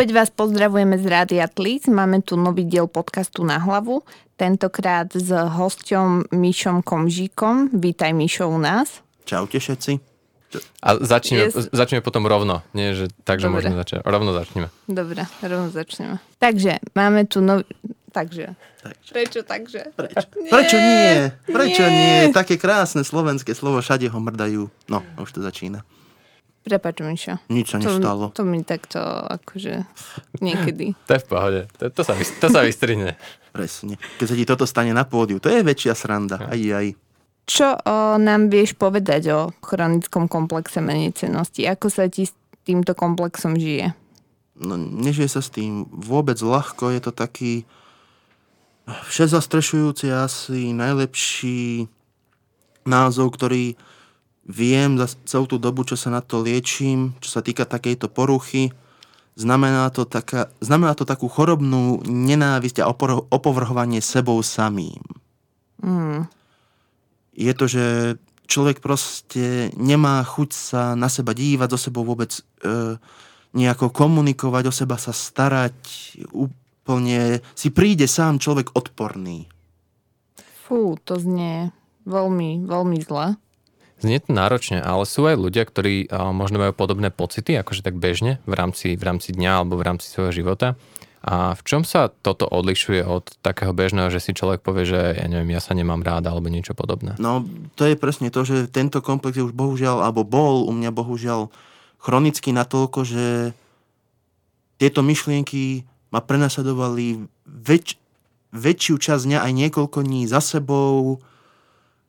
Opäť vás pozdravujeme z Rádia Tlic. Máme tu nový diel podcastu Na hlavu. Tentokrát s hosťom Mišom Komžíkom. Vítaj Mišo u nás. Čaute všetci. A začneme, yes. začneme potom rovno. Nie, že tak, že môžeme začať. Rovno začneme. Dobre, rovno začneme. Takže, máme tu nový... Takže. takže. Prečo takže? Prečo? Nie, Prečo nie? Prečo nie? nie? Také krásne slovenské slovo, všade ho mrdajú. No, už to začína. Prepač, Mišo. Nič sa nestalo. To, to mi takto, akože, niekedy. to je v pohode. To, to, sa, to sa vystrihne. Presne. Keď sa ti toto stane na pódiu, to je väčšia sranda. Aj, aj. Čo o, nám vieš povedať o chronickom komplexe menejcenosti? Ako sa ti s týmto komplexom žije? No, nežije sa s tým vôbec ľahko. Je to taký všezastrešujúci asi najlepší názov, ktorý viem za celú tú dobu, čo sa na to liečím, čo sa týka takejto poruchy, znamená to, taká, znamená to takú chorobnú nenávisť a opovrhovanie sebou samým. Mm. Je to, že človek proste nemá chuť sa na seba dívať, so sebou vôbec e, nejako komunikovať, o seba sa starať, úplne si príde sám človek odporný. Fú, to znie veľmi, veľmi zle. Znie to náročne, ale sú aj ľudia, ktorí možno majú podobné pocity, akože tak bežne v rámci, v rámci dňa alebo v rámci svojho života. A v čom sa toto odlišuje od takého bežného, že si človek povie, že ja neviem, ja sa nemám rád alebo niečo podobné? No, to je presne to, že tento komplex je už bohužiaľ, alebo bol u mňa bohužiaľ chronický natoľko, že tieto myšlienky ma prenasledovali väč, väčšiu časť dňa aj niekoľko dní za sebou,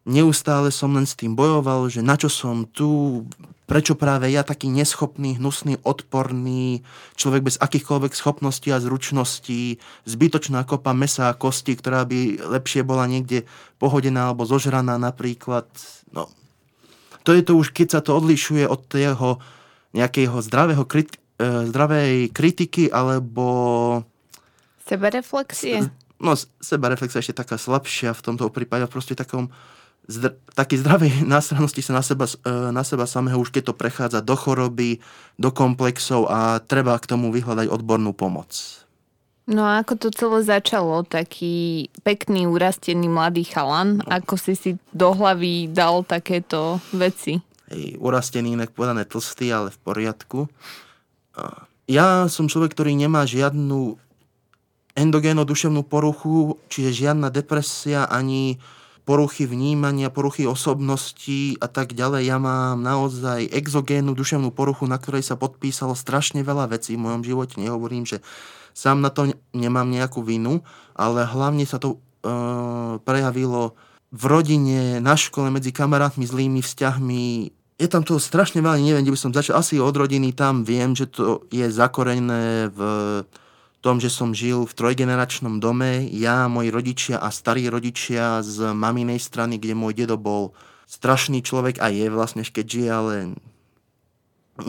neustále som len s tým bojoval, že na čo som tu, prečo práve ja taký neschopný, hnusný, odporný, človek bez akýchkoľvek schopností a zručností, zbytočná kopa mesa a kosti, ktorá by lepšie bola niekde pohodená alebo zožraná napríklad. No, to je to už, keď sa to odlišuje od jeho nejakého zdravého kriti- e, zdravej kritiky alebo sebereflexie? No, sebereflexia ešte taká slabšia v tomto prípade, proste takom zdr- taký zdravej následnosti sa na seba, e, na seba samého už keď to prechádza do choroby, do komplexov a treba k tomu vyhľadať odbornú pomoc. No a ako to celé začalo? Taký pekný, urastený mladý chalan. No. Ako si si do hlavy dal takéto veci? Hej, urastený, inak povedané tlstý, ale v poriadku. Ja som človek, ktorý nemá žiadnu endogénnu duševnú poruchu, čiže žiadna depresia ani poruchy vnímania, poruchy osobnosti a tak ďalej. Ja mám naozaj exogénnu duševnú poruchu, na ktorej sa podpísalo strašne veľa vecí v mojom živote. Nehovorím, že sám na to nemám nejakú vinu, ale hlavne sa to e, prejavilo v rodine, na škole, medzi kamarátmi, zlými vzťahmi. Je tam toho strašne veľa, neviem, kde by som začal. Asi od rodiny tam viem, že to je zakorené v tom, že som žil v trojgeneračnom dome, ja, moji rodičia a starí rodičia z maminej strany, kde môj dedo bol strašný človek a je vlastne, keď žije, ale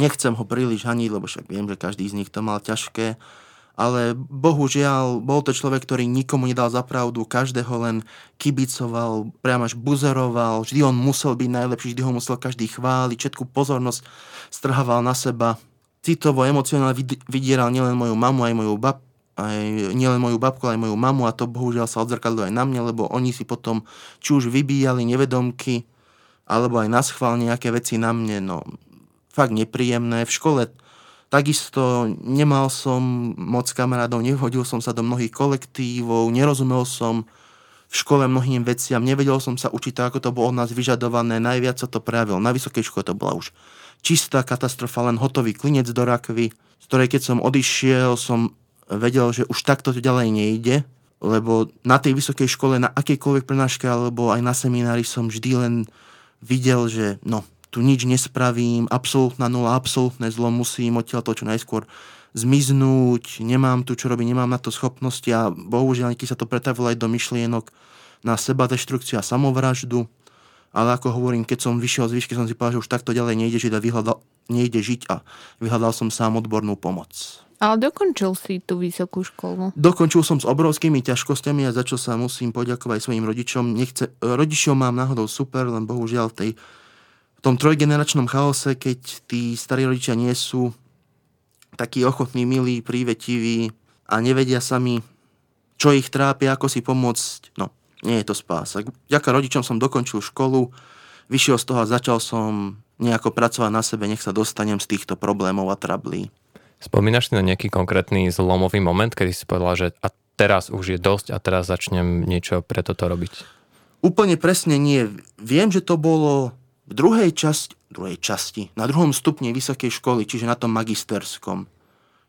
nechcem ho príliš haniť, lebo však viem, že každý z nich to mal ťažké. Ale bohužiaľ, bol to človek, ktorý nikomu nedal za pravdu, každého len kibicoval, priam až buzeroval, vždy on musel byť najlepší, vždy ho musel každý chváliť, všetku pozornosť strhával na seba citovo, emocionálne vydieral nielen moju mamu, aj moju bab, aj nielen moju babku, aj moju mamu a to bohužiaľ sa odzrkadlo aj na mne, lebo oni si potom či už vybíjali nevedomky, alebo aj na schvál nejaké veci na mne, no fakt nepríjemné. V škole takisto nemal som moc kamarádov, nehodil som sa do mnohých kolektívov, nerozumel som v škole mnohým veciam, nevedel som sa učiť tak, ako to bolo od nás vyžadované, najviac sa to prejavilo. Na vysokej škole to bola už čistá katastrofa, len hotový klinec do rakvy, z ktorej keď som odišiel, som vedel, že už takto to ďalej nejde, lebo na tej vysokej škole, na akejkoľvek prenáške alebo aj na seminári som vždy len videl, že no, tu nič nespravím, absolútna nula, absolútne zlo, musím odtiaľ to čo najskôr zmiznúť, nemám tu čo robiť, nemám na to schopnosti a bohužiaľ, keď sa to pretavilo aj do myšlienok na seba deštrukciu a samovraždu, ale ako hovorím, keď som vyšiel z výšky, som si povedal, že už takto ďalej nejde žiť a vyhľadal, nejde žiť a vyhľadal som sám odbornú pomoc. Ale dokončil si tú vysokú školu. Dokončil som s obrovskými ťažkosťami a za čo sa musím poďakovať svojim rodičom. Nechce, rodičov mám náhodou super, len bohužiaľ tej, v tom trojgeneračnom chaose, keď tí starí rodičia nie sú takí ochotní, milí, prívetiví a nevedia sami, čo ich trápi, ako si pomôcť. No, nie je to spása. Ďaká rodičom som dokončil školu, vyšiel z toho a začal som nejako pracovať na sebe, nech sa dostanem z týchto problémov a trablí. Spomínaš si na nejaký konkrétny zlomový moment, kedy si povedal, že a teraz už je dosť a teraz začnem niečo pre toto robiť? Úplne presne nie. Viem, že to bolo v druhej časti, druhej časti, na druhom stupni vysokej školy, čiže na tom magisterskom.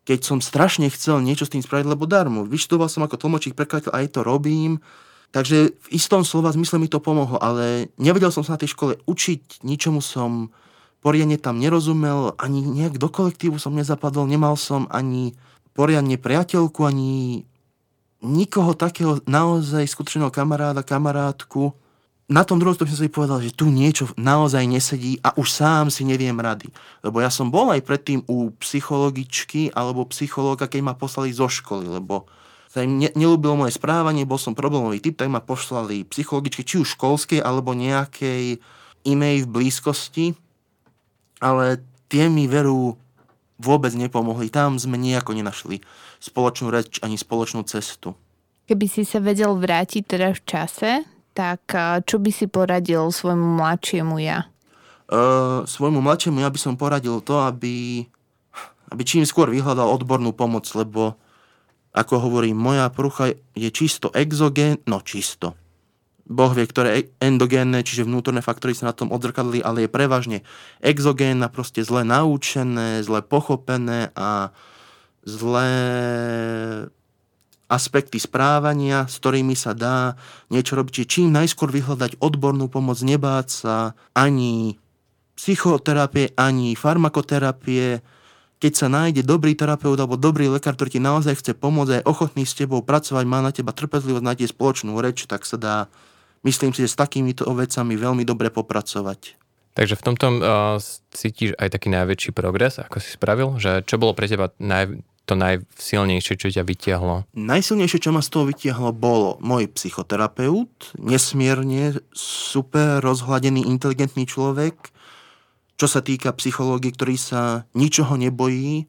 Keď som strašne chcel niečo s tým spraviť, lebo darmo. Vyštudoval som ako tlmočík, prekladateľ, aj to robím. Takže v istom slova zmysle mi to pomohlo, ale nevedel som sa na tej škole učiť, ničomu som poriadne tam nerozumel, ani nejak do kolektívu som nezapadol, nemal som ani poriadne priateľku, ani nikoho takého naozaj skutočného kamaráda, kamarátku, na tom druhom stupni som si povedal, že tu niečo naozaj nesedí a už sám si neviem rady. Lebo ja som bol aj predtým u psychologičky alebo psychológa, keď ma poslali zo školy, lebo sa im ne, nelúbilo moje správanie, bol som problémový typ, tak ma poslali psychologičky, či už školskej alebo nejakej inej v blízkosti, ale tie mi veru vôbec nepomohli. Tam sme nejako nenašli spoločnú reč ani spoločnú cestu. Keby si sa vedel vrátiť teda v čase, tak čo by si poradil svojmu mladšiemu ja? Uh, svojmu mladšiemu ja by som poradil to, aby, aby čím skôr vyhľadal odbornú pomoc, lebo ako hovorím, moja prucha je čisto exogén, no čisto. Boh vie, ktoré endogénne, čiže vnútorné faktory sa na tom odzrkadli, ale je prevažne exogénna, proste zle naučené, zle pochopené a zle aspekty správania, s ktorými sa dá niečo robiť. Čiže čím najskôr vyhľadať odbornú pomoc, nebáť sa ani psychoterapie, ani farmakoterapie. Keď sa nájde dobrý terapeut alebo dobrý lekár, ktorý ti naozaj chce pomôcť a je ochotný s tebou pracovať, má na teba trpezlivosť, nájde spoločnú reč, tak sa dá, myslím si, že s takýmito vecami veľmi dobre popracovať. Takže v tomto uh, cítiš aj taký najväčší progres, ako si spravil? Že čo bolo pre teba naj, to najsilnejšie, čo ťa vytiahlo? Najsilnejšie, čo ma z toho vytiahlo, bolo môj psychoterapeut, nesmierne super rozhladený, inteligentný človek, čo sa týka psychológie, ktorý sa ničoho nebojí,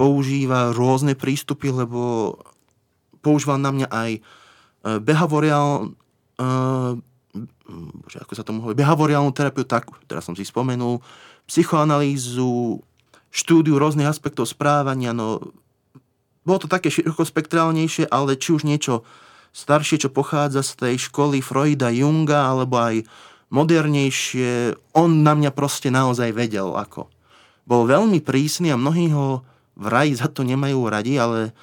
používa rôzne prístupy, lebo používal na mňa aj e, tomu hovorí, behaviorálnu terapiu, tak, teraz som si spomenul, psychoanalýzu, štúdiu rôznych aspektov správania, no bolo to také širokospektrálnejšie, ale či už niečo staršie, čo pochádza z tej školy Freuda, Junga, alebo aj modernejšie, on na mňa proste naozaj vedel ako. Bol veľmi prísny a mnohí ho vraj za to nemajú radi, ale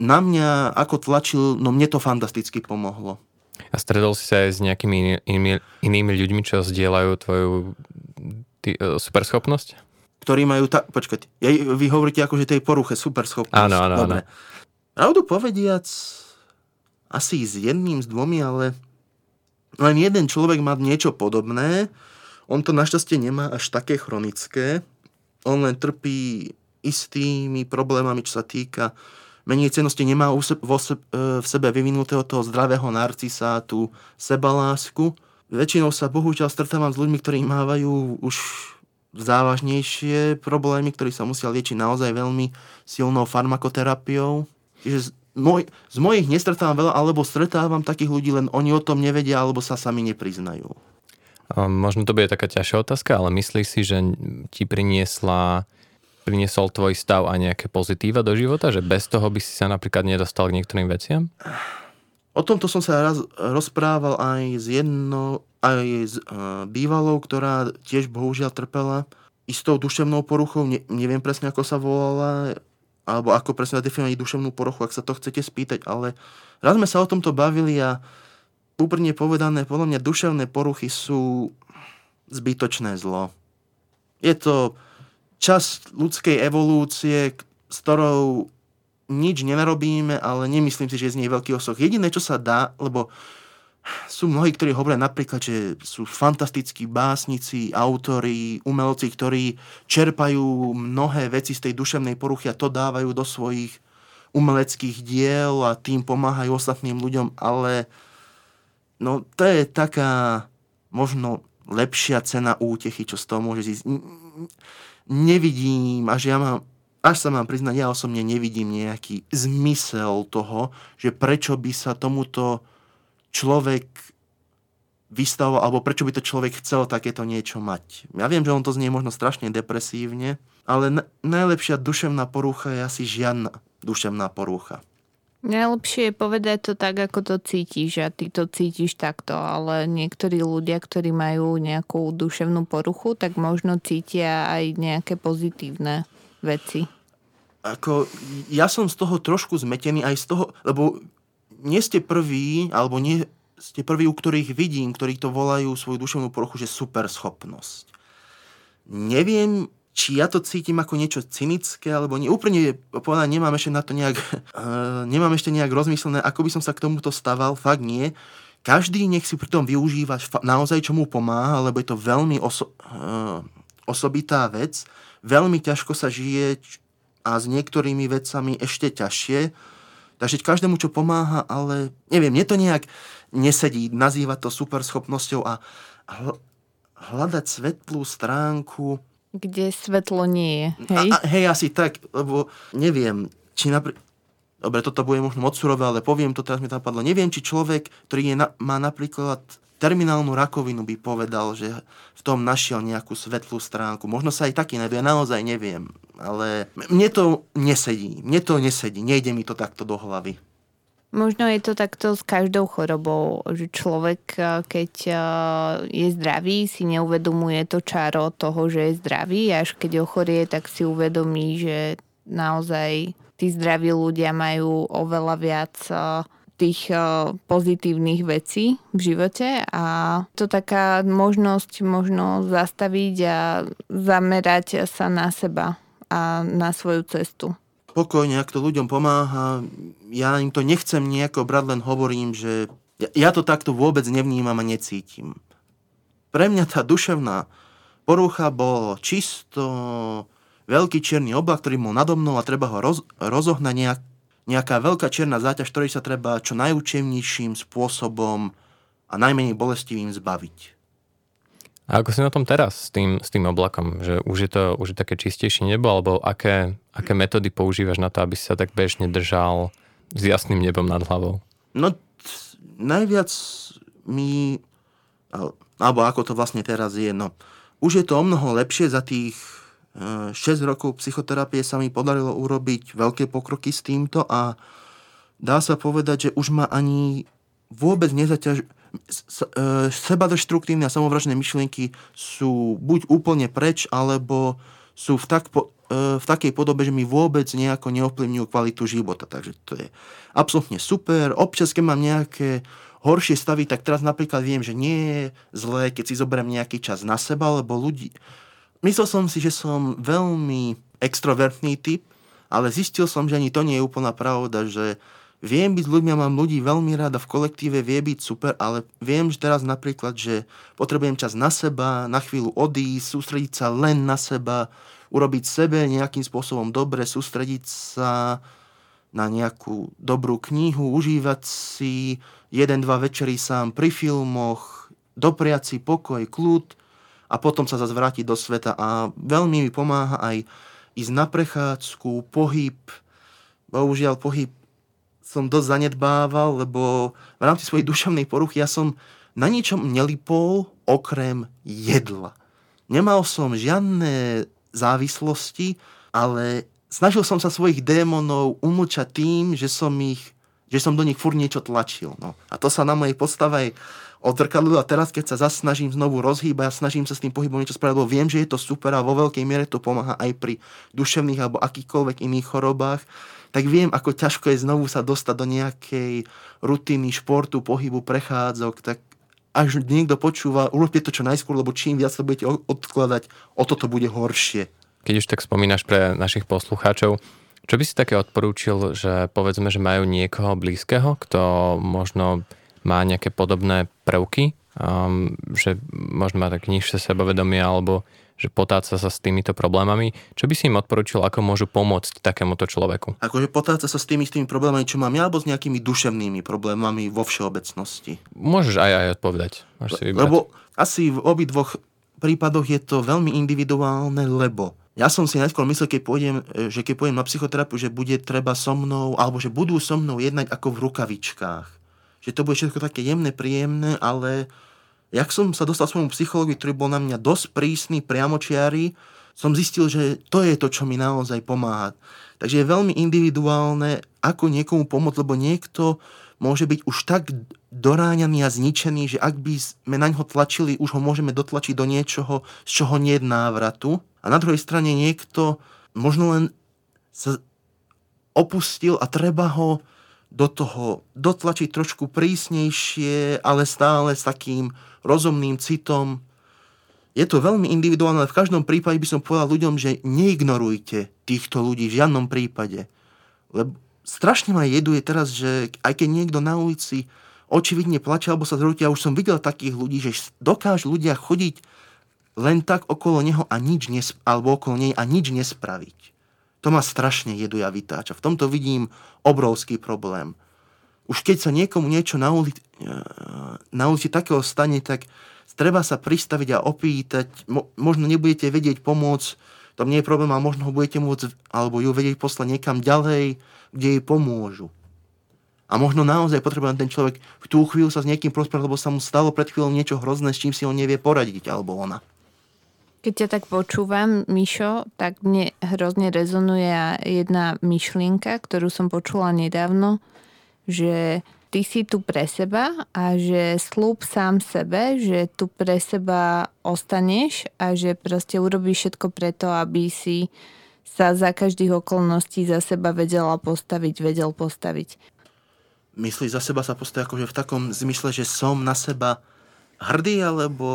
na mňa ako tlačil, no mne to fantasticky pomohlo. A stredol si sa aj s nejakými inými, inými ľuďmi, čo zdieľajú tvoju ty, uh, superschopnosť? ktorí majú tak... Počkať, ja, vy hovoríte že tej poruche super schopnosť. Áno, áno, áno. Pravdu povediac, asi s jedným, s dvomi, ale len jeden človek má niečo podobné. On to našťastie nemá až také chronické. On len trpí istými problémami, čo sa týka menej cenosti, nemá v sebe vyvinutého toho zdravého narcisa, tú sebalásku. Väčšinou sa bohužiaľ stretávam s ľuďmi, ktorí mávajú už závažnejšie problémy, ktorí sa musia liečiť naozaj veľmi silnou farmakoterapiou. Čiže moj, z mojich nestretávam veľa, alebo stretávam takých ľudí, len oni o tom nevedia, alebo sa sami nepriznajú. Možno to bude taká ťažšia otázka, ale myslíš si, že ti priniesla priniesol tvoj stav a nejaké pozitíva do života? Že bez toho by si sa napríklad nedostal k niektorým veciam? O tomto som sa raz rozprával aj s jednou, aj s uh, bývalou, ktorá tiež bohužiaľ trpela istou duševnou poruchou, ne, neviem presne ako sa volala, alebo ako presne definovať duševnú poruchu, ak sa to chcete spýtať, ale raz sme sa o tomto bavili a úprimne povedané, podľa mňa duševné poruchy sú zbytočné zlo. Je to časť ľudskej evolúcie, s ktorou nič nenarobíme, ale nemyslím si, že je z nej veľký osoch. Jediné, čo sa dá, lebo sú mnohí, ktorí hovoria napríklad, že sú fantastickí básnici, autori, umelci, ktorí čerpajú mnohé veci z tej duševnej poruchy a to dávajú do svojich umeleckých diel a tým pomáhajú ostatným ľuďom, ale no to je taká možno lepšia cena útechy, čo z toho môže zísť. Nevidím, až ja mám až sa mám priznať, ja osobne nevidím nejaký zmysel toho, že prečo by sa tomuto človek vystavoval, alebo prečo by to človek chcel takéto niečo mať. Ja viem, že on to znie možno strašne depresívne, ale na- najlepšia duševná porucha je asi žiadna duševná porucha. Najlepšie je povedať to tak, ako to cítiš a ty to cítiš takto, ale niektorí ľudia, ktorí majú nejakú duševnú poruchu, tak možno cítia aj nejaké pozitívne veci. Ako, ja som z toho trošku zmetený aj z toho, lebo nie ste prví, alebo nie ste prví, u ktorých vidím, ktorí to volajú svoju duševnú poruchu, že super schopnosť. Neviem, či ja to cítim ako niečo cynické, alebo nie. Úplne povedať, nemám ešte na to nejak, uh, nemám ešte nejak rozmyslené, ako by som sa k tomuto staval, fakt nie. Každý nech si pri tom využíva naozaj, čo mu pomáha, lebo je to veľmi oso- uh, osobitá vec. Veľmi ťažko sa žije a s niektorými vecami ešte ťažšie. Takže každému, čo pomáha, ale neviem, mne to nejak nesedí nazývať to super schopnosťou a hľadať svetlú stránku kde svetlo nie je. Hej, a, a, hej asi tak, lebo neviem, či napríklad Dobre, toto bude možno moc surové, ale poviem to, teraz mi to napadlo. Neviem, či človek, ktorý je na, má napríklad terminálnu rakovinu, by povedal, že v tom našiel nejakú svetlú stránku. Možno sa aj taký nájdu, ja naozaj neviem. Ale mne to nesedí. Mne to nesedí. Nejde mi to takto do hlavy. Možno je to takto s každou chorobou, že človek, eh, keď eh, je zdravý, si neuvedomuje to čaro toho, že je zdravý. Až keď ochorie, tak si uvedomí, že naozaj tí zdraví ľudia majú oveľa viac eh, tých pozitívnych vecí v živote a to taká možnosť možno zastaviť a zamerať sa na seba a na svoju cestu spokojne, ak to ľuďom pomáha. Ja im to nechcem nejako brať, len hovorím, že ja to takto vôbec nevnímam a necítim. Pre mňa tá duševná porucha bol čisto veľký čierny oblak, ktorý bol nado mnou a treba ho roz, rozohnať nejak, nejaká veľká čierna záťaž, ktorej sa treba čo najúčemnejším spôsobom a najmenej bolestivým zbaviť. A ako si na tom teraz s tým, s tým oblakom? Že už je to už je také čistejšie nebo, alebo aké, aké metódy používaš na to, aby si sa tak bežne držal s jasným nebom nad hlavou? No, najviac mi, alebo ako to vlastne teraz je, no, už je to o mnoho lepšie za tých 6 e, rokov psychoterapie sa mi podarilo urobiť veľké pokroky s týmto a dá sa povedať, že už ma ani vôbec nezaťaž, E, seba deštruktívne a samovražné myšlienky sú buď úplne preč, alebo sú v, tak, e, v takej podobe, že mi vôbec nejako neovplyvňujú kvalitu života. Takže to je absolútne super. Občas, keď mám nejaké horšie stavy, tak teraz napríklad viem, že nie je zlé, keď si zoberiem nejaký čas na seba, lebo ľudí... Myslel som si, že som veľmi extrovertný typ, ale zistil som, že ani to nie je úplná pravda, že Viem byť s ľuďmi mám ľudí veľmi rád a v kolektíve vie byť super, ale viem že teraz napríklad, že potrebujem čas na seba, na chvíľu odísť, sústrediť sa len na seba, urobiť sebe nejakým spôsobom dobre, sústrediť sa na nejakú dobrú knihu, užívať si jeden, dva večery sám pri filmoch, dopriať si pokoj, kľud a potom sa zase vrátiť do sveta. A veľmi mi pomáha aj ísť na prechádzku, pohyb. Bohužiaľ, pohyb som dosť zanedbával, lebo v rámci svojej duševnej poruchy ja som na ničom nelipol okrem jedla. Nemal som žiadne závislosti, ale snažil som sa svojich démonov umlčať tým, že som ich že som do nich fur niečo tlačil. No. A to sa na mojej postave odrkadlo a teraz, keď sa zase snažím znovu rozhýbať a snažím sa s tým pohybom niečo spraviť, lebo viem, že je to super a vo veľkej miere to pomáha aj pri duševných alebo akýchkoľvek iných chorobách, tak viem, ako ťažko je znovu sa dostať do nejakej rutiny športu, pohybu, prechádzok, tak až niekto počúva, urobte to čo najskôr, lebo čím viac to budete odkladať, o toto bude horšie. Keď už tak spomínaš pre našich poslucháčov, čo by si také odporúčil, že povedzme, že majú niekoho blízkeho, kto možno má nejaké podobné prvky, um, že možno má tak nižšie sebavedomie alebo že potáca sa s týmito problémami. Čo by si im odporučil, ako môžu pomôcť takémuto človeku? Akože potáca sa s tými, s tými problémami, čo mám ja, alebo s nejakými duševnými problémami vo všeobecnosti? Môžeš aj aj odpovedať. Máš si Lebo asi v obidvoch prípadoch je to veľmi individuálne, lebo Ja som si najskôr myslel, keď pôjdem, e, že keď pôjdem na psychoterapiu, že bude treba so mnou, alebo že budú so mnou jednať ako v rukavičkách. Že to bude všetko také jemné, príjemné, ale jak som sa dostal svojmu psychologi, ktorý bol na mňa dosť prísny, priamočiary, som zistil, že to je to, čo mi naozaj pomáha. Takže je veľmi individuálne, ako niekomu pomôcť, lebo niekto môže byť už tak doráňaný a zničený, že ak by sme na ňo tlačili, už ho môžeme dotlačiť do niečoho, z čoho nie je návratu. A na druhej strane niekto možno len sa opustil a treba ho do toho dotlačiť trošku prísnejšie, ale stále s takým rozumným citom, je to veľmi individuálne, ale v každom prípade by som povedal ľuďom, že neignorujte týchto ľudí v žiadnom prípade. Lebo strašne ma jeduje teraz, že aj keď niekto na ulici očividne plače alebo sa zrúti, ja už som videl takých ľudí, že dokážu ľudia chodiť len tak okolo neho a nič nes- alebo okolo nej a nič nespraviť. To ma strašne jeduje a vytáča. V tomto vidím obrovský problém. Už keď sa niekomu niečo na ulici, na ulici takého stane, tak treba sa pristaviť a opýtať, mo, možno nebudete vedieť pomôcť, to nie je problém, ale možno ho budete môcť, alebo ju vedieť poslať niekam ďalej, kde jej pomôžu. A možno naozaj potrebuje ten človek v tú chvíľu sa s niekým prosprávať, lebo sa mu stalo pred chvíľou niečo hrozné, s čím si on nevie poradiť, alebo ona. Keď ťa tak počúvam, Mišo, tak mne hrozne rezonuje jedna myšlienka, ktorú som počula nedávno, že ty si tu pre seba a že slúb sám sebe, že tu pre seba ostaneš a že proste urobíš všetko preto, aby si sa za každých okolností za seba vedela postaviť, vedel postaviť. Myslíš za seba sa postaviť akože v takom zmysle, že som na seba hrdý, alebo...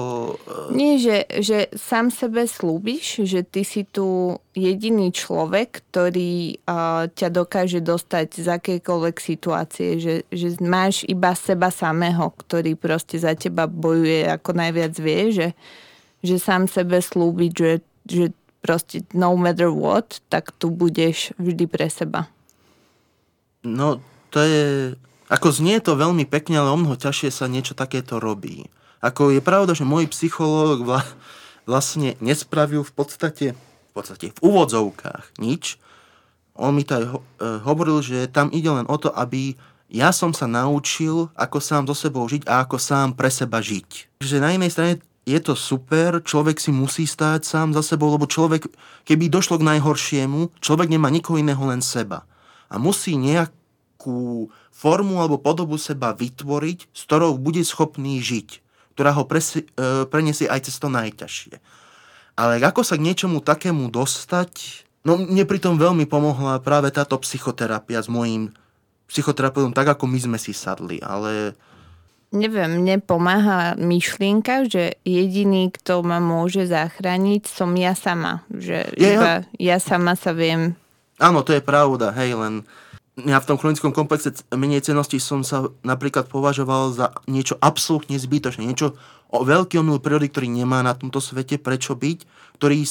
E, Nie, že, že sám sebe slúbiš, že ty si tu jediný človek, ktorý uh, ťa dokáže dostať z akékoľvek situácie, že, že máš iba seba samého, ktorý proste za teba bojuje ako najviac vie, že, že sám sebe slúbiť, že, že proste no matter what, tak tu budeš vždy pre seba. No, to je... Ako znie to veľmi pekne, ale o mnoho ťažšie sa niečo takéto robí. Ako je pravda, že môj psychológ vlastne nespravil v podstate, v podstate v úvodzovkách nič. On mi to aj ho, e, hovoril, že tam ide len o to, aby ja som sa naučil, ako sám so sebou žiť a ako sám pre seba žiť. Takže na inej strane je to super, človek si musí stáť sám za sebou, lebo človek, keby došlo k najhoršiemu, človek nemá nikoho iného, len seba. A musí nejakú formu alebo podobu seba vytvoriť, s ktorou bude schopný žiť ktorá ho presi, e, preniesie aj cez to najťažšie. Ale ako sa k niečomu takému dostať, no mne pritom veľmi pomohla práve táto psychoterapia s mojím psychoterapeutom, tak ako my sme si sadli, ale... Neviem, mne pomáha myšlienka, že jediný, kto ma môže zachrániť, som ja sama. Že ja, iba ja sama sa viem... Áno, to je pravda, hej, len ja v tom chronickom komplexe menej cenosti som sa napríklad považoval za niečo absolútne zbytočné, niečo o veľký omyl prírody, ktorý nemá na tomto svete prečo byť, ktorý e,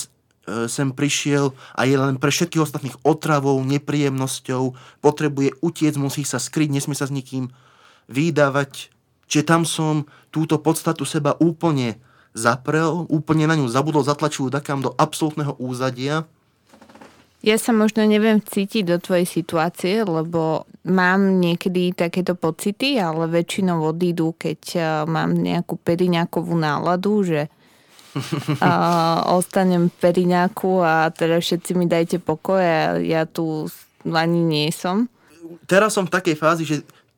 sem prišiel a je len pre všetkých ostatných otravou, nepríjemnosťou, potrebuje utiec, musí sa skryť, nesmie sa s nikým vydávať. Čiže tam som túto podstatu seba úplne zaprel, úplne na ňu zabudol, zatlačil takám do absolútneho úzadia ja sa možno neviem cítiť do tvojej situácie, lebo mám niekedy takéto pocity, ale väčšinou odídu, keď uh, mám nejakú periňákovú náladu, že uh, ostanem v periňáku a teda všetci mi dajte pokoj a ja tu ani nie som. Teraz som v takej fázi, že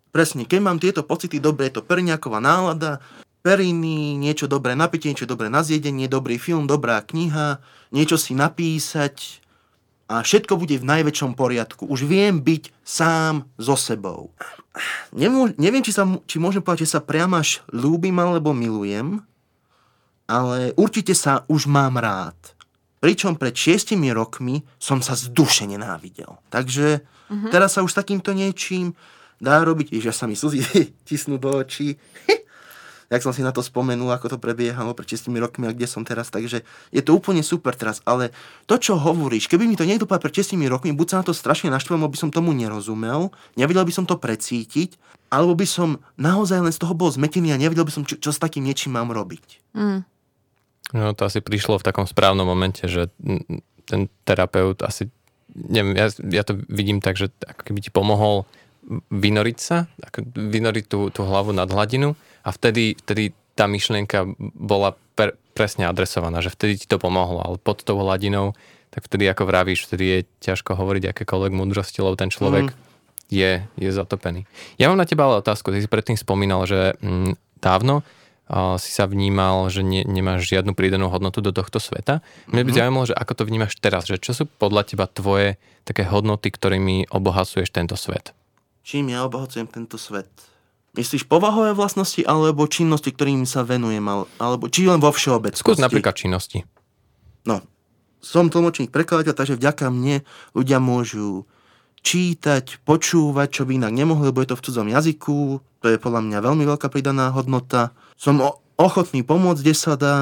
presne, keď mám tieto pocity, dobre, je to periňáková nálada, periny, niečo dobré napitie, niečo dobré na zjedenie, dobrý film, dobrá kniha, niečo si napísať, a všetko bude v najväčšom poriadku. Už viem byť sám so sebou. Nemô- neviem, či, sa, či môžem povedať, že sa priamo až ľúbim alebo milujem, ale určite sa už mám rád. Pričom pred šiestimi rokmi som sa z duše nenávidel. Takže uh-huh. teraz sa už takýmto niečím dá robiť, že sa mi slzy tisnú do očí jak som si na to spomenul, ako to prebiehalo pred 6 rokmi a kde som teraz, takže je to úplne super teraz, ale to, čo hovoríš, keby mi to niekto povedal pred 6 rokmi, buď sa na to strašne naštval, by som tomu nerozumel, nevedel by som to precítiť, alebo by som naozaj len z toho bol zmetený a nevedel by som, čo, čo s takým niečím mám robiť. Mm. No to asi prišlo v takom správnom momente, že ten terapeut asi, neviem, ja, ja to vidím tak, že ako keby ti pomohol vynoriť sa, ako vynoriť tú, tú hlavu nad hladinu a vtedy, vtedy tá myšlienka bola per, presne adresovaná, že vtedy ti to pomohlo, ale pod tou hladinou, tak vtedy ako vravíš, vtedy je ťažko hovoriť akékoľvek múdrosti, lebo ten človek mm. je, je zatopený. Ja mám na teba ale otázku, ty si predtým spomínal, že mm, dávno uh, si sa vnímal, že ne, nemáš žiadnu prídenú hodnotu do tohto sveta. Mňa by mm-hmm. zaujímalo, že ako to vnímaš teraz, že čo sú podľa teba tvoje také hodnoty, ktorými obohacuješ tento svet? čím ja obohacujem tento svet. Myslíš povahové vlastnosti alebo činnosti, ktorým sa venujem, alebo či len vo všeobecnosti? Skús napríklad činnosti. No, som tlmočník, prekladateľ, takže vďaka mne ľudia môžu čítať, počúvať, čo by inak nemohli, lebo je to v cudzom jazyku. To je podľa mňa veľmi veľká pridaná hodnota. Som ochotný pomôcť, kde sa dá,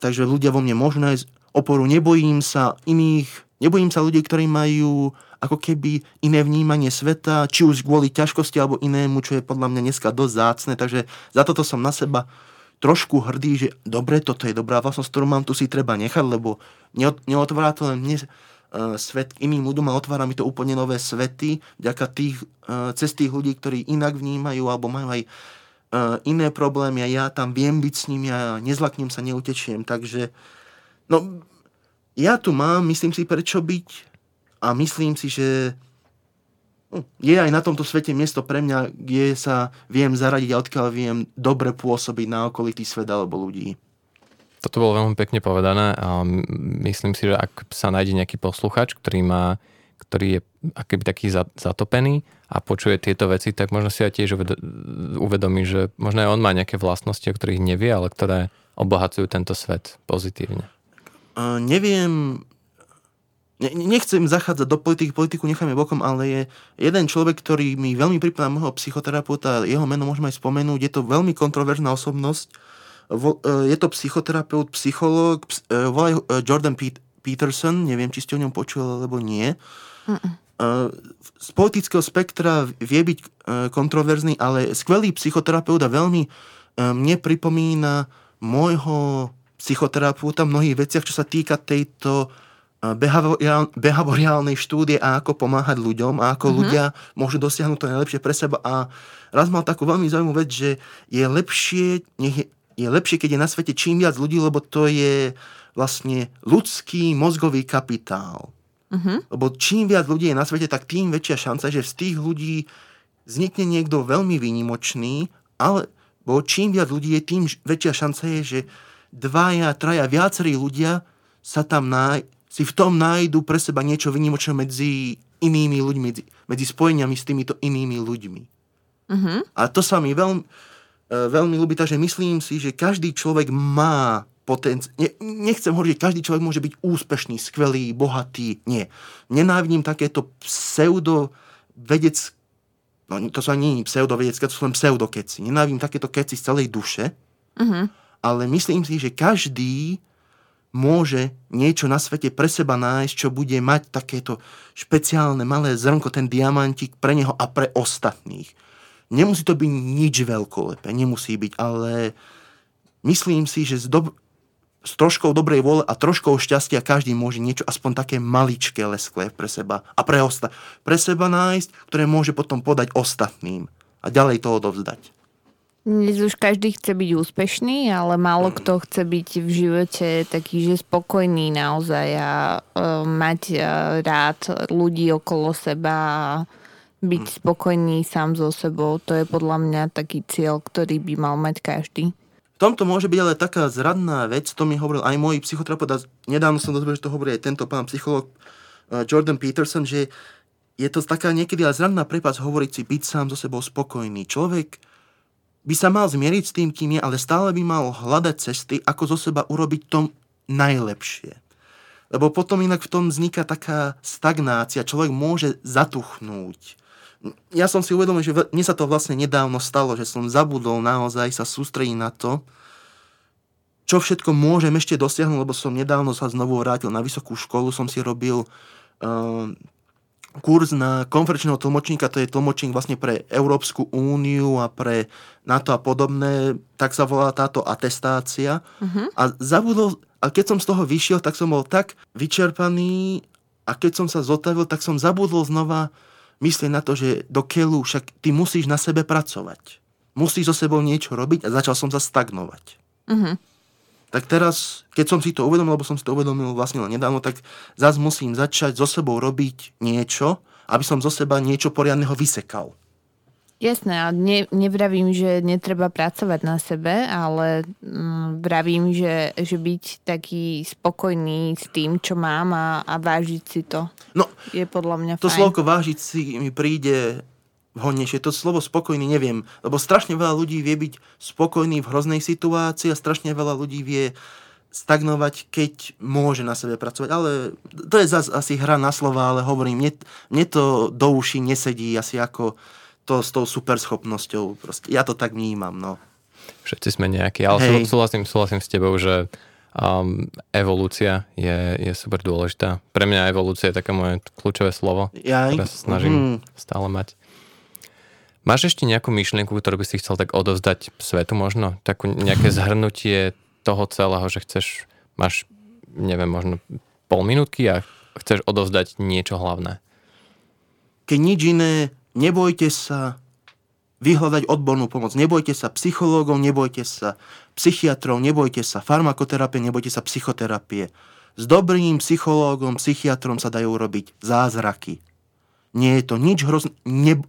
takže ľudia vo mne môžu nájsť oporu. Nebojím sa iných, nebojím sa ľudí, ktorí majú ako keby iné vnímanie sveta, či už kvôli ťažkosti alebo inému, čo je podľa mňa dneska dosť zácne, takže za toto som na seba trošku hrdý, že dobre, toto je dobrá vlastnosť, ktorú mám, tu si treba nechať, lebo neotvára to len mne uh, svet iným ľuďom a otvára mi to úplne nové svety, vďaka tých, uh, cez tých ľudí, ktorí inak vnímajú alebo majú aj uh, iné problémy a ja tam viem byť s nimi a nezlaknem sa, neutečiem, takže no ja tu mám, myslím si, prečo byť a myslím si, že hm, je aj na tomto svete miesto pre mňa, kde sa viem zaradiť a odkiaľ viem dobre pôsobiť na okolitý svet alebo ľudí. Toto bolo veľmi pekne povedané a myslím si, že ak sa nájde nejaký posluchač, ktorý má ktorý je akoby taký zatopený a počuje tieto veci, tak možno si aj tiež uvedomí, že možno aj on má nejaké vlastnosti, o ktorých nevie, ale ktoré obohacujú tento svet pozitívne. Neviem nechcem zachádzať do politiky, politiku necháme bokom, ale je jeden človek, ktorý mi veľmi pripomína môjho psychoterapeuta, jeho meno môžeme aj spomenúť, je to veľmi kontroverzná osobnosť, e, je to psychoterapeut, psychológ, e, volá e, Jordan Peterson, neviem, či ste o ňom počuli, alebo nie. Mm-mm. Z politického spektra vie byť kontroverzný, ale skvelý psychoterapeut a veľmi mne pripomína môjho psychoterapeuta v mnohých veciach, čo sa týka tejto behaviorálnej štúdie a ako pomáhať ľuďom a ako mm-hmm. ľudia môžu dosiahnuť to najlepšie pre seba. A raz mal takú veľmi zaujímavú vec, že je lepšie, nech je, je lepšie, keď je na svete čím viac ľudí, lebo to je vlastne ľudský mozgový kapitál. Mm-hmm. Lebo čím viac ľudí je na svete, tak tým väčšia šanca, že z tých ľudí vznikne niekto veľmi výnimočný, ale bo čím viac ľudí je, tým väčšia šanca je, že dvaja, traja, viacerí ľudia sa tam náj, si v tom nájdu pre seba niečo vynimočné medzi inými ľuďmi, medzi, medzi spojeniami s týmito inými ľuďmi. Uh-huh. A to sa mi veľmi, e, veľmi ľúbi, takže myslím si, že každý človek má potenciál. Ne, nechcem hovoriť, že každý človek môže byť úspešný, skvelý, bohatý. Nie. Nenávidím takéto pseudo vedec, no to sa nie je pseudovedecké, to sú len pseudokeci. Nenávidím takéto keci z celej duše, uh-huh. ale myslím si, že každý môže niečo na svete pre seba nájsť, čo bude mať takéto špeciálne malé zrnko, ten diamantík pre neho a pre ostatných. Nemusí to byť nič veľkolepé, nemusí byť, ale myslím si, že s, dob- s troškou dobrej vôle a troškou šťastia každý môže niečo aspoň také maličké lesklé pre seba a pre, osta- pre seba nájsť, ktoré môže potom podať ostatným a ďalej to odovzdať. Dnes už každý chce byť úspešný, ale málo kto chce byť v živote taký, že spokojný naozaj a uh, mať uh, rád ľudí okolo seba a byť mm. spokojný sám so sebou. To je podľa mňa taký cieľ, ktorý by mal mať každý. V tomto môže byť ale taká zradná vec, to mi hovoril aj môj psychoterapeut a nedávno som dozvedel, že to hovorí aj tento pán psycholog uh, Jordan Peterson, že je to taká niekedy ale zradná prepac hovoriť si byť sám so sebou spokojný. Človek by sa mal zmieriť s tým, kým je, ale stále by mal hľadať cesty, ako zo seba urobiť to najlepšie. Lebo potom inak v tom vzniká taká stagnácia, človek môže zatuchnúť. Ja som si uvedomil, že mne sa to vlastne nedávno stalo, že som zabudol naozaj sa sústrediť na to, čo všetko môžem ešte dosiahnuť, lebo som nedávno sa znovu vrátil na vysokú školu, som si robil uh, kurz na konferenčného tlmočníka, to je tlmočník vlastne pre Európsku úniu a pre NATO a podobné, tak sa volá táto atestácia. Uh-huh. A zabudol, a keď som z toho vyšiel, tak som bol tak vyčerpaný a keď som sa zotavil, tak som zabudol znova myslieť na to, že do keľu však ty musíš na sebe pracovať. Musíš so sebou niečo robiť a začal som sa stagnovať. Uh-huh tak teraz, keď som si to uvedomil, lebo som si to uvedomil vlastne len nedávno, tak zase musím začať so sebou robiť niečo, aby som zo seba niečo poriadneho vysekal. Jasné, a ne, nevravím, že netreba pracovať na sebe, ale mm, vravím, že, že byť taký spokojný s tým, čo mám a, a vážiť si to no, je podľa mňa to fajn. slovko vážiť si mi príde vhodnejšie. To slovo spokojný neviem, lebo strašne veľa ľudí vie byť spokojný v hroznej situácii a strašne veľa ľudí vie stagnovať, keď môže na sebe pracovať. Ale to je zase asi hra na slova, ale hovorím, mne, mne to do uší nesedí asi ako to s tou superschopnosťou. Proste. Ja to tak vnímam, no. Všetci sme nejakí, ale Hej. súhlasím, súhlasím s tebou, že um, evolúcia je, je super dôležitá. Pre mňa evolúcia je také moje kľúčové slovo, ja, ktoré sa snažím mm. stále mať. Máš ešte nejakú myšlienku, ktorú by si chcel tak odovzdať svetu možno? Takú nejaké zhrnutie toho celého, že chceš, máš, neviem, možno pol minútky a chceš odovzdať niečo hlavné. Keď nič iné, nebojte sa vyhľadať odbornú pomoc. Nebojte sa psychológov, nebojte sa psychiatrov, nebojte sa farmakoterapie, nebojte sa psychoterapie. S dobrým psychológom, psychiatrom sa dajú robiť zázraky. Nie je to nič hrozné. Ne,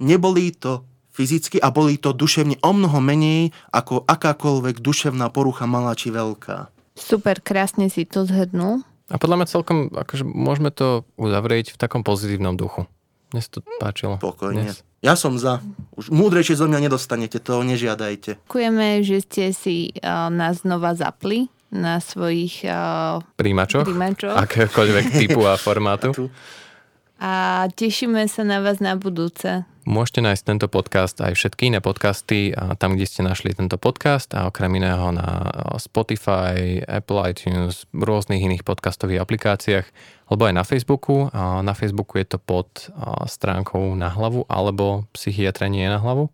Nebolí to fyzicky a bolí to duševne o mnoho menej ako akákoľvek duševná porucha malá či veľká. Super, krásne si to zhrnul. A podľa mňa celkom, akože môžeme to uzavrieť v takom pozitívnom duchu. Mne sa to páčilo. Pokojne. Dnes. Ja som za. Už múdrejšie zo mňa nedostanete, to nežiadajte. Ďakujeme, že ste si uh, nás znova zapli na svojich uh, príjimačoch, príjimačoch. akéhokoľvek typu a formátu. A tešíme sa na vás na budúce. Môžete nájsť tento podcast aj všetky iné podcasty a tam, kde ste našli tento podcast a okrem iného na Spotify, Apple iTunes, rôznych iných podcastových aplikáciách, alebo aj na Facebooku. A na Facebooku je to pod stránkou na hlavu alebo psychiatra nie na hlavu.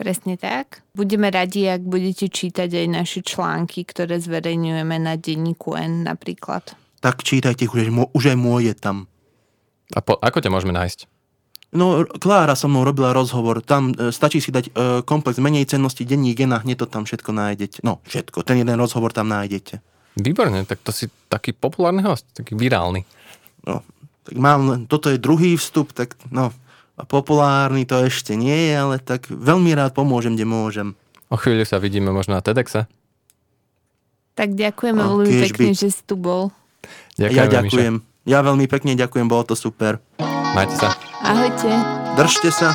Presne tak. Budeme radi, ak budete čítať aj naše články, ktoré zverejňujeme na denníku N napríklad. Tak čítajte, už, už aj môj je tam. A po, ako ťa môžeme nájsť? No, Klára so mnou robila rozhovor. Tam e, stačí si dať e, komplex menej cennosti, denní gena, hneď to tam všetko nájdete. No, všetko. Ten jeden rozhovor tam nájdete. Výborne, tak to si taký populárny host, taký virálny. No, tak mám, toto je druhý vstup, tak no, a populárny to ešte nie je, ale tak veľmi rád pomôžem, kde môžem. O chvíľu sa vidíme možno na TEDxe. Tak ďakujeme veľmi pekne, byť. že si tu bol. Ďakujem, ja ďakujem. Miša. Ja veľmi pekne ďakujem, bolo to super. Majte sa. Ahojte. Držte sa.